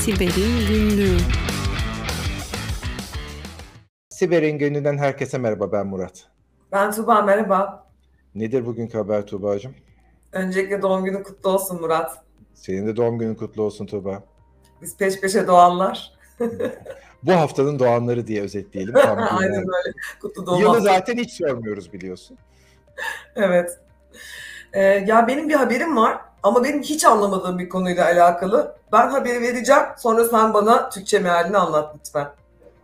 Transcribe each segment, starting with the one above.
Siber'in Günlüğü Siber'in Günlüğü'nden herkese merhaba ben Murat. Ben Tuba merhaba. Nedir bugünkü haber Tuğba'cığım? Öncelikle doğum günü kutlu olsun Murat. Senin de doğum günün kutlu olsun Tuğba. Biz peş peşe doğanlar. Bu haftanın doğanları diye özetleyelim. Tam Aynen öyle. Kutlu doğum Yılı zaten hiç sormuyoruz biliyorsun. Evet. Ee, ya benim bir haberim var ama benim hiç anlamadığım bir konuyla alakalı. Ben haberi vereceğim. Sonra sen bana Türkçe mealini anlat lütfen.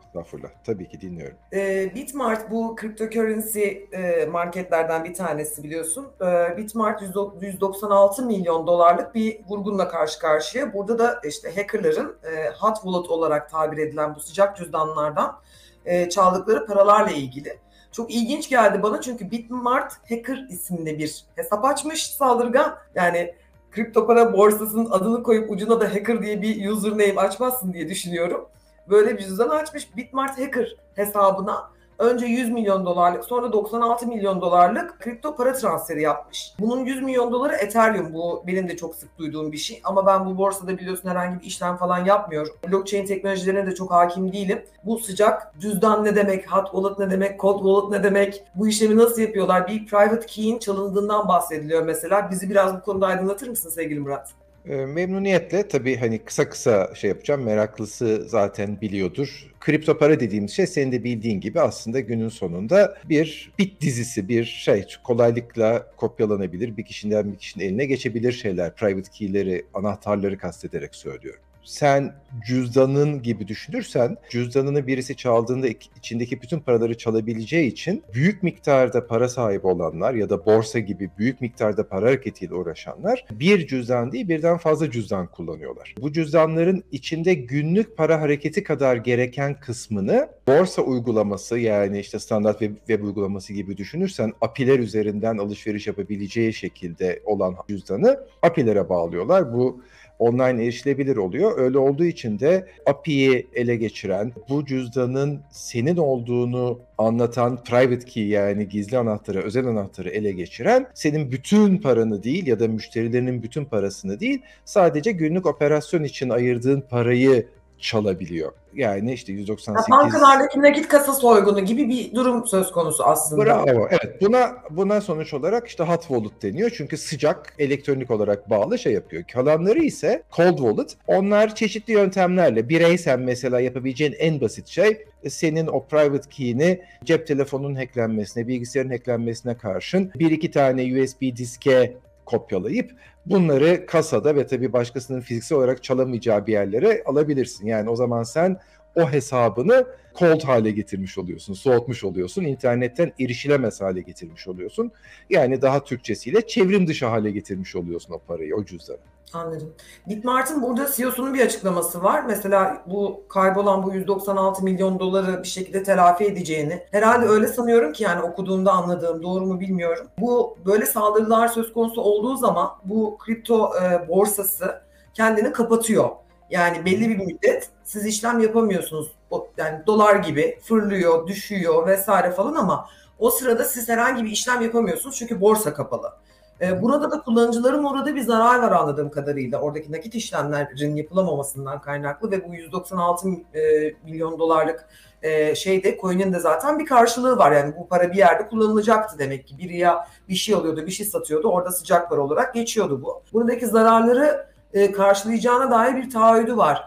Estağfurullah. Tabii ki dinliyorum. Ee, Bitmart bu cryptocurrency e, marketlerden bir tanesi biliyorsun. Ee, Bitmart 100 196 milyon dolarlık bir vurgunla karşı karşıya. Burada da işte hackerların e, hot wallet olarak tabir edilen bu sıcak cüzdanlardan e, çaldıkları paralarla ilgili. Çok ilginç geldi bana çünkü Bitmart Hacker isimli bir hesap açmış saldırgan. Yani kripto para borsasının adını koyup ucuna da hacker diye bir username açmazsın diye düşünüyorum. Böyle bir cüzdan açmış Bitmart Hacker hesabına önce 100 milyon dolarlık sonra 96 milyon dolarlık kripto para transferi yapmış. Bunun 100 milyon doları Ethereum bu benim de çok sık duyduğum bir şey ama ben bu borsada biliyorsun herhangi bir işlem falan yapmıyorum. Blockchain teknolojilerine de çok hakim değilim. Bu sıcak cüzdan ne demek, hot wallet ne demek, cold wallet ne demek, bu işlemi nasıl yapıyorlar? Bir private key'in çalındığından bahsediliyor mesela. Bizi biraz bu konuda aydınlatır mısın sevgili Murat? Ee, memnuniyetle tabii hani kısa kısa şey yapacağım. Meraklısı zaten biliyordur. Kripto para dediğimiz şey senin de bildiğin gibi aslında günün sonunda bir bit dizisi, bir şey kolaylıkla kopyalanabilir, bir kişiden bir kişinin eline geçebilir şeyler. Private key'leri, anahtarları kastederek söylüyorum. Sen cüzdanın gibi düşünürsen cüzdanını birisi çaldığında içindeki bütün paraları çalabileceği için büyük miktarda para sahibi olanlar ya da borsa gibi büyük miktarda para hareketiyle uğraşanlar bir cüzdan değil birden fazla cüzdan kullanıyorlar. Bu cüzdanların içinde günlük para hareketi kadar gereken kısmını borsa uygulaması yani işte standart web, web uygulaması gibi düşünürsen API'ler üzerinden alışveriş yapabileceği şekilde olan cüzdanı API'lere bağlıyorlar. Bu online erişilebilir oluyor. Öyle olduğu için de API'yi ele geçiren, bu cüzdanın senin olduğunu anlatan private key yani gizli anahtarı, özel anahtarı ele geçiren senin bütün paranı değil ya da müşterilerinin bütün parasını değil sadece günlük operasyon için ayırdığın parayı çalabiliyor. Yani işte 198... Ya bankalardaki nakit kasa soygunu gibi bir durum söz konusu aslında. Bravo. Evet. Buna buna sonuç olarak işte hot wallet deniyor. Çünkü sıcak elektronik olarak bağlı şey yapıyor. Kalanları ise cold wallet. Onlar çeşitli yöntemlerle bireysen mesela yapabileceğin en basit şey senin o private key'ini cep telefonunun hacklenmesine, bilgisayarın hacklenmesine karşın bir iki tane USB diske kopyalayıp bunları kasada ve tabii başkasının fiziksel olarak çalamayacağı bir yerlere alabilirsin. Yani o zaman sen o hesabını cold hale getirmiş oluyorsun, soğutmuş oluyorsun, internetten erişilemez hale getirmiş oluyorsun. Yani daha Türkçesiyle çevrim dışı hale getirmiş oluyorsun o parayı, o cüzdanı. Anladım. Bitmart'ın burada CEO'sunun bir açıklaması var. Mesela bu kaybolan bu 196 milyon doları bir şekilde telafi edeceğini. Herhalde öyle sanıyorum ki yani okuduğumda anladığım doğru mu bilmiyorum. Bu böyle saldırılar söz konusu olduğu zaman bu kripto e, borsası kendini kapatıyor. Yani belli bir müddet siz işlem yapamıyorsunuz. Yani dolar gibi fırlıyor, düşüyor vesaire falan ama o sırada siz herhangi bir işlem yapamıyorsunuz çünkü borsa kapalı. Ee, burada da kullanıcıların uğradığı bir zarar var anladığım kadarıyla. Oradaki nakit işlemlerin yapılamamasından kaynaklı ve bu 196 e, milyon dolarlık e, şeyde coin'in de zaten bir karşılığı var. Yani bu para bir yerde kullanılacaktı demek ki. Biri ya bir şey alıyordu, bir şey satıyordu. Orada sıcak para olarak geçiyordu bu. Buradaki zararları e, karşılayacağına dair bir taahhüdü var.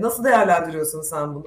Nasıl değerlendiriyorsun sen bunu?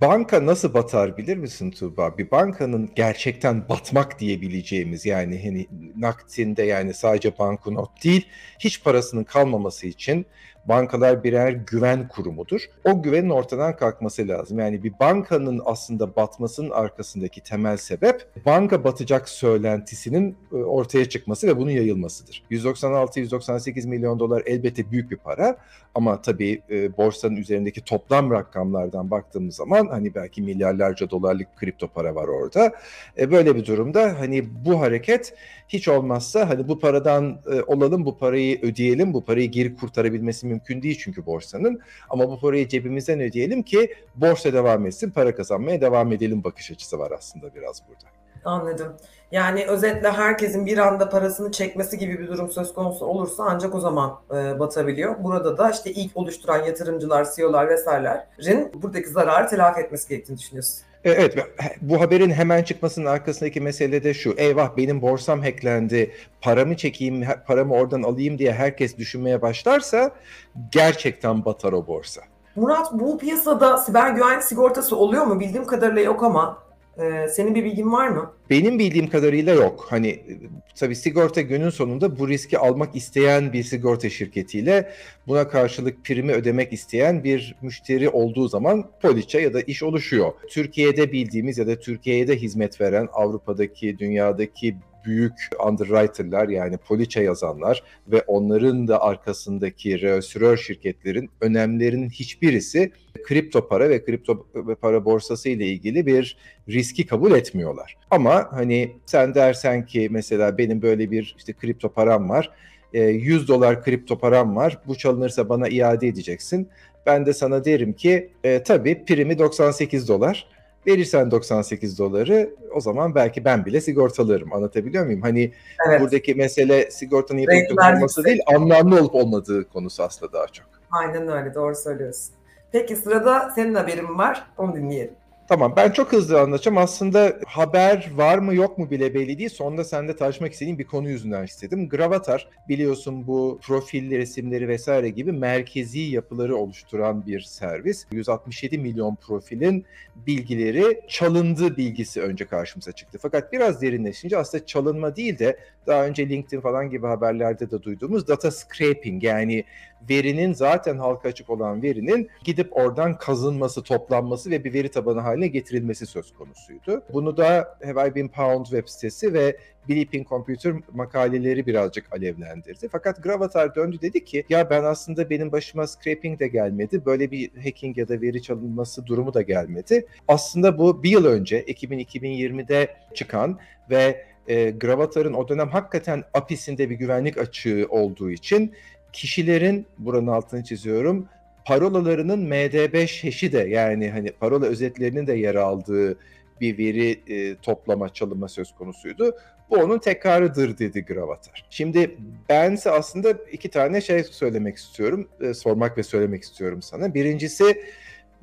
Banka nasıl batar bilir misin Tuğba? Bir bankanın gerçekten batmak diyebileceğimiz yani hani nakdinde yani sadece banknot değil hiç parasının kalmaması için bankalar birer güven kurumudur. O güvenin ortadan kalkması lazım. Yani bir bankanın aslında batmasının arkasındaki temel sebep banka batacak söylentisinin e, ortaya çıkması ve bunun yayılmasıdır. 196-198 milyon dolar elbette büyük bir para ama tabii e, borsanın üzerindeki toplam rakamlardan baktığımız zaman hani belki milyarlarca dolarlık kripto para var orada. E, böyle bir durumda hani bu hareket hiç olmazsa hani bu paradan e, olalım, bu parayı ödeyelim, bu parayı geri kurtarabilmesi mümkün değil çünkü borsanın. Ama bu parayı cebimizden ödeyelim ki borsa devam etsin, para kazanmaya devam edelim bakış açısı var aslında biraz burada. Anladım. Yani özetle herkesin bir anda parasını çekmesi gibi bir durum söz konusu olursa ancak o zaman e, batabiliyor. Burada da işte ilk oluşturan yatırımcılar, CEO'lar vesairelerin buradaki zararı telafi etmesi gerektiğini düşünüyorsun. E, evet bu haberin hemen çıkmasının arkasındaki mesele de şu. Eyvah benim borsam hacklendi. Paramı çekeyim, paramı oradan alayım diye herkes düşünmeye başlarsa gerçekten batar o borsa. Murat bu piyasada siber güvenlik sigortası oluyor mu? Bildiğim kadarıyla yok ama ee, senin bir bilgin var mı? Benim bildiğim kadarıyla yok. Hani tabii sigorta günün sonunda bu riski almak isteyen bir sigorta şirketiyle buna karşılık primi ödemek isteyen bir müşteri olduğu zaman poliçe ya da iş oluşuyor. Türkiye'de bildiğimiz ya da Türkiye'de hizmet veren Avrupa'daki, dünyadaki büyük underwriter'lar yani poliçe yazanlar ve onların da arkasındaki reasürör şirketlerin önemlerinin hiçbirisi kripto para ve kripto para borsası ile ilgili bir riski kabul etmiyorlar. Ama hani sen dersen ki mesela benim böyle bir işte kripto param var. 100 e, dolar kripto param var. Bu çalınırsa bana iade edeceksin. Ben de sana derim ki e, tabii primi 98 dolar. Verirsen 98 doları o zaman belki ben bile sigortalarım. Anlatabiliyor muyum? Hani evet. buradaki mesele sigortanın yapılıp olması değil, anlamlı olup olmadığı konusu aslında daha çok. Aynen öyle, doğru söylüyorsun. Peki sırada senin haberin var, onu dinleyelim. Tamam ben çok hızlı anlatacağım. Aslında haber var mı yok mu bile belli değil. Sonunda sende tartışmak istediğim bir konu yüzünden istedim. Gravatar biliyorsun bu profilli resimleri vesaire gibi merkezi yapıları oluşturan bir servis. 167 milyon profilin bilgileri çalındı bilgisi önce karşımıza çıktı. Fakat biraz derinleşince aslında çalınma değil de daha önce LinkedIn falan gibi haberlerde de duyduğumuz data scraping yani verinin zaten halka açık olan verinin gidip oradan kazınması, toplanması ve bir veri tabanı haline getirilmesi söz konusuydu. Bunu da Have I Been Pound web sitesi ve Bleeping Computer makaleleri birazcık alevlendirdi. Fakat Gravatar döndü dedi ki ya ben aslında benim başıma scraping de gelmedi. Böyle bir hacking ya da veri çalınması durumu da gelmedi. Aslında bu bir yıl önce 2020'de çıkan ve e, Gravatar'ın o dönem hakikaten API'sinde bir güvenlik açığı olduğu için kişilerin buranın altını çiziyorum parolalarının MD5 hash'i de yani hani parola özetlerinin de yer aldığı bir veri e, toplama çalınma söz konusuydu. Bu onun tekrarıdır dedi Gravatar. Şimdi bense aslında iki tane şey söylemek istiyorum, e, sormak ve söylemek istiyorum sana. Birincisi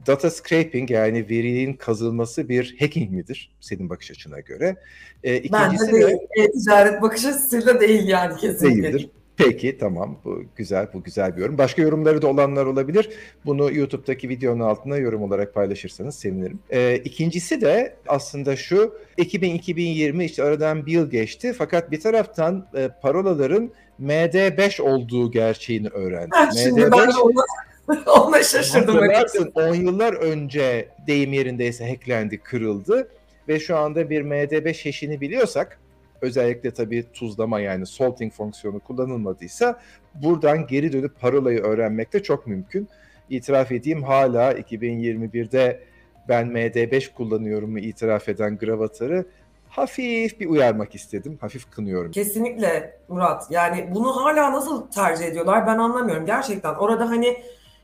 data scraping yani verinin kazılması bir hacking midir senin bakış açına göre? E, ikincisi Bence değil. De, ticaret bakış açısıyla değil yani kesinlikle. Değildir. Peki tamam bu güzel bu güzel bir yorum. Başka yorumları da olanlar olabilir. Bunu YouTube'daki videonun altına yorum olarak paylaşırsanız sevinirim. Ee, ikincisi de aslında şu 2000-2020 işte aradan bir yıl geçti fakat bir taraftan e, parolaların MD5 olduğu gerçeğini öğrendik. Ha, şimdi MD5, ben ona, ona şaşırdım. Hatırlarsın 10 yıllar önce deyim yerindeyse hacklendi, kırıldı ve şu anda bir MD5 hash'ini biliyorsak özellikle tabii tuzlama yani salting fonksiyonu kullanılmadıysa buradan geri dönüp parolayı öğrenmek de çok mümkün. İtiraf edeyim hala 2021'de ben MD5 kullanıyorum itiraf eden Gravatar'ı hafif bir uyarmak istedim. Hafif kınıyorum. Kesinlikle Murat. Yani bunu hala nasıl tercih ediyorlar ben anlamıyorum. Gerçekten orada hani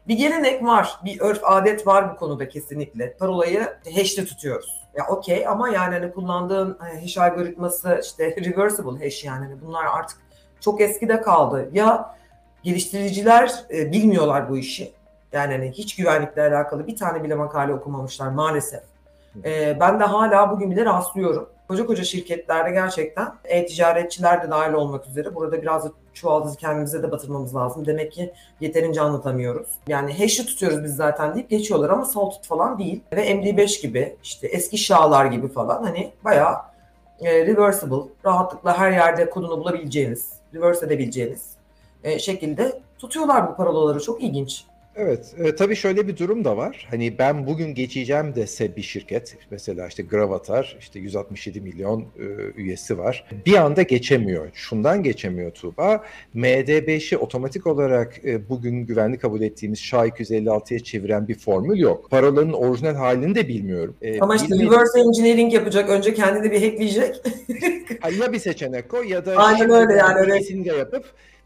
bir gelenek var, bir örf adet var bu konuda kesinlikle. Parolayı hash'te tutuyoruz. Ya okey ama yani hani kullandığın hani hash algoritması işte reversible hash yani hani bunlar artık çok eskide kaldı. Ya geliştiriciler e, bilmiyorlar bu işi. Yani hani hiç güvenlikle alakalı bir tane bile makale okumamışlar maalesef. E, ben de hala bugün bile rastlıyorum. Koca koca şirketlerde gerçekten e-ticaretçiler de dahil olmak üzere burada biraz da çuvaldızı kendimize de batırmamız lazım. Demek ki yeterince anlatamıyoruz. Yani hash'i tutuyoruz biz zaten deyip geçiyorlar ama salted falan değil. Ve MD5 gibi işte eski şahlar gibi falan hani bayağı e, reversible, rahatlıkla her yerde kodunu bulabileceğiniz, reverse edebileceğiniz e, şekilde tutuyorlar bu parolaları. Çok ilginç. Evet, e, tabii şöyle bir durum da var. Hani ben bugün geçeceğim dese bir şirket, mesela işte Gravatar, işte 167 milyon e, üyesi var. Bir anda geçemiyor. Şundan geçemiyor Tuğba. MD5'i otomatik olarak e, bugün güvenli kabul ettiğimiz SHA-256'ya çeviren bir formül yok. Parolanın orijinal halini de bilmiyorum. E, Ama işte bilmiyorum. reverse engineering yapacak. Önce kendini bir hackleyecek. ya bir seçenek o ya da Aynen öyle yani. Öyle. yapıp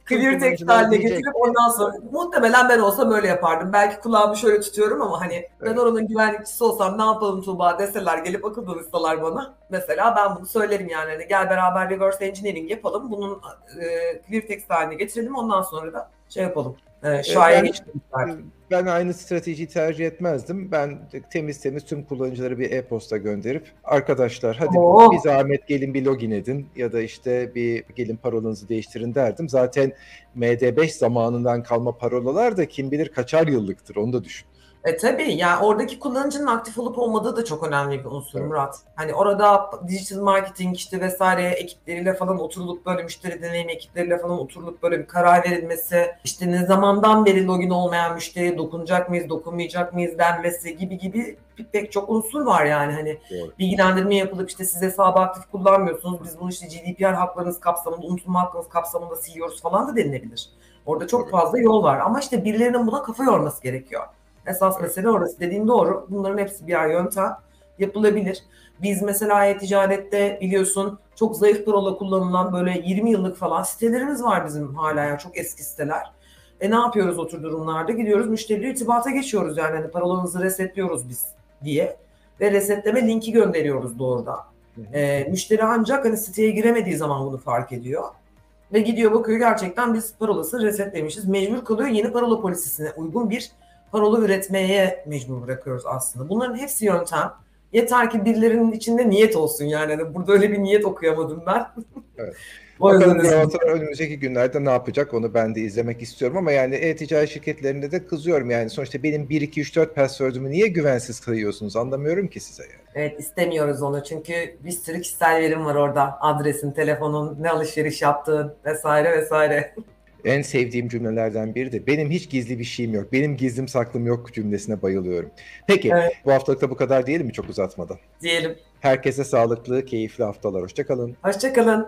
clear text haline getirip ondan sonra muhtemelen ben olsam öyle yapardım. Belki kulağımı şöyle tutuyorum ama hani ben Evet. oranın güvenlikçisi olsam ne yapalım Tuğba deseler gelip akıl danışsalar bana. Mesela ben bunu söylerim yani hani gel beraber reverse engineering yapalım. Bunun e, clear text haline getirelim ondan sonra da şey yapalım. E, şaya ben- belki. Ben aynı stratejiyi tercih etmezdim. Ben temiz temiz tüm kullanıcılara bir e-posta gönderip arkadaşlar hadi Oo. bir zahmet gelin bir login edin ya da işte bir gelin parolanızı değiştirin derdim. Zaten MD5 zamanından kalma parolalar da kim bilir kaçar yıllıktır onu da düşün. E tabii yani oradaki kullanıcının aktif olup olmadığı da çok önemli bir unsur Evet. Murat. Hani orada digital marketing işte vesaire ekipleriyle falan oturulup böyle müşteri deneyim ekipleriyle falan oturulup böyle bir karar verilmesi, işte ne zamandan beri login olmayan müşteriye dokunacak mıyız, dokunmayacak mıyız denmesi gibi gibi pek çok unsur var yani hani Doğru. bilgilendirme yapılıp işte siz hesabı aktif kullanmıyorsunuz biz bunu işte GDPR haklarınız kapsamında, unutulma hakkınız kapsamında siliyoruz falan da denilebilir. Orada çok Tabii. fazla yol var ama işte birilerinin buna kafa yorması gerekiyor. Esas Evet. mesele orası. Dediğin doğru. Bunların hepsi birer yöntem. Yapılabilir. Biz mesela e-ticarette biliyorsun çok zayıf parola kullanılan böyle 20 yıllık falan sitelerimiz var bizim hala yani çok eski siteler. E ne yapıyoruz o tür durumlarda? Gidiyoruz müşteriyle irtibata geçiyoruz yani hani parolanızı resetliyoruz biz diye. Ve resetleme linki gönderiyoruz doğrudan. E, müşteri ancak hani siteye giremediği zaman bunu fark ediyor. Ve gidiyor bakıyor gerçekten biz parolasını resetlemişiz. Mecbur kalıyor yeni parola polisisine uygun bir parola üretmeye mecbur bırakıyoruz aslında. Bunların hepsi yöntem. Yeter ki birilerinin içinde niyet olsun yani. Hani burada öyle bir niyet okuyamadım ben. Evet. o yüzden. Gravatar önümüzdeki günlerde ne yapacak onu ben de izlemek istiyorum ama yani e-ticaret şirketlerinde de kızıyorum yani sonuçta benim 1 2 3 4 password'ümü niye güvensiz kılıyorsunuz anlamıyorum ki size yani. Evet istemiyoruz onu çünkü bir sürü kişisel verim var orada. Adresin, telefonun, ne alışveriş yaptığın vesaire vesaire. En sevdiğim cümlelerden biri de benim hiç gizli bir şeyim yok. Benim gizlim saklım yok cümlesine bayılıyorum. Peki Evet. bu haftalıkta bu kadar diyelim mi çok uzatmadan? Diyelim. Herkese sağlıklı, keyifli haftalar. Hoşçakalın. Hoşçakalın.